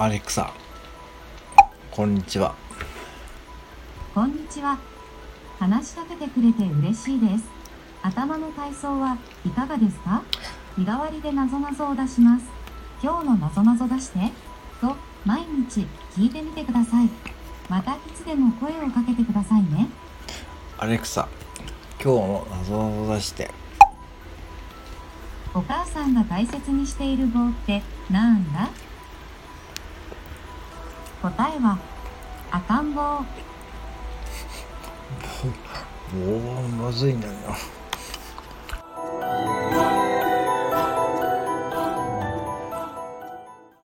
アレクサこんにちはこんにちは。話しかけてくれて嬉しいです。頭の体操はいかがですか？日替わりでなぞなぞを出します。今日のなぞなぞ出して。と、毎日聞いてみてください。またいつでも声をかけてくださいね。アレクサ今日の謎を出してお母さんが大切にしている棒ってなんだ？答えは赤ん坊。おおむずいんだよ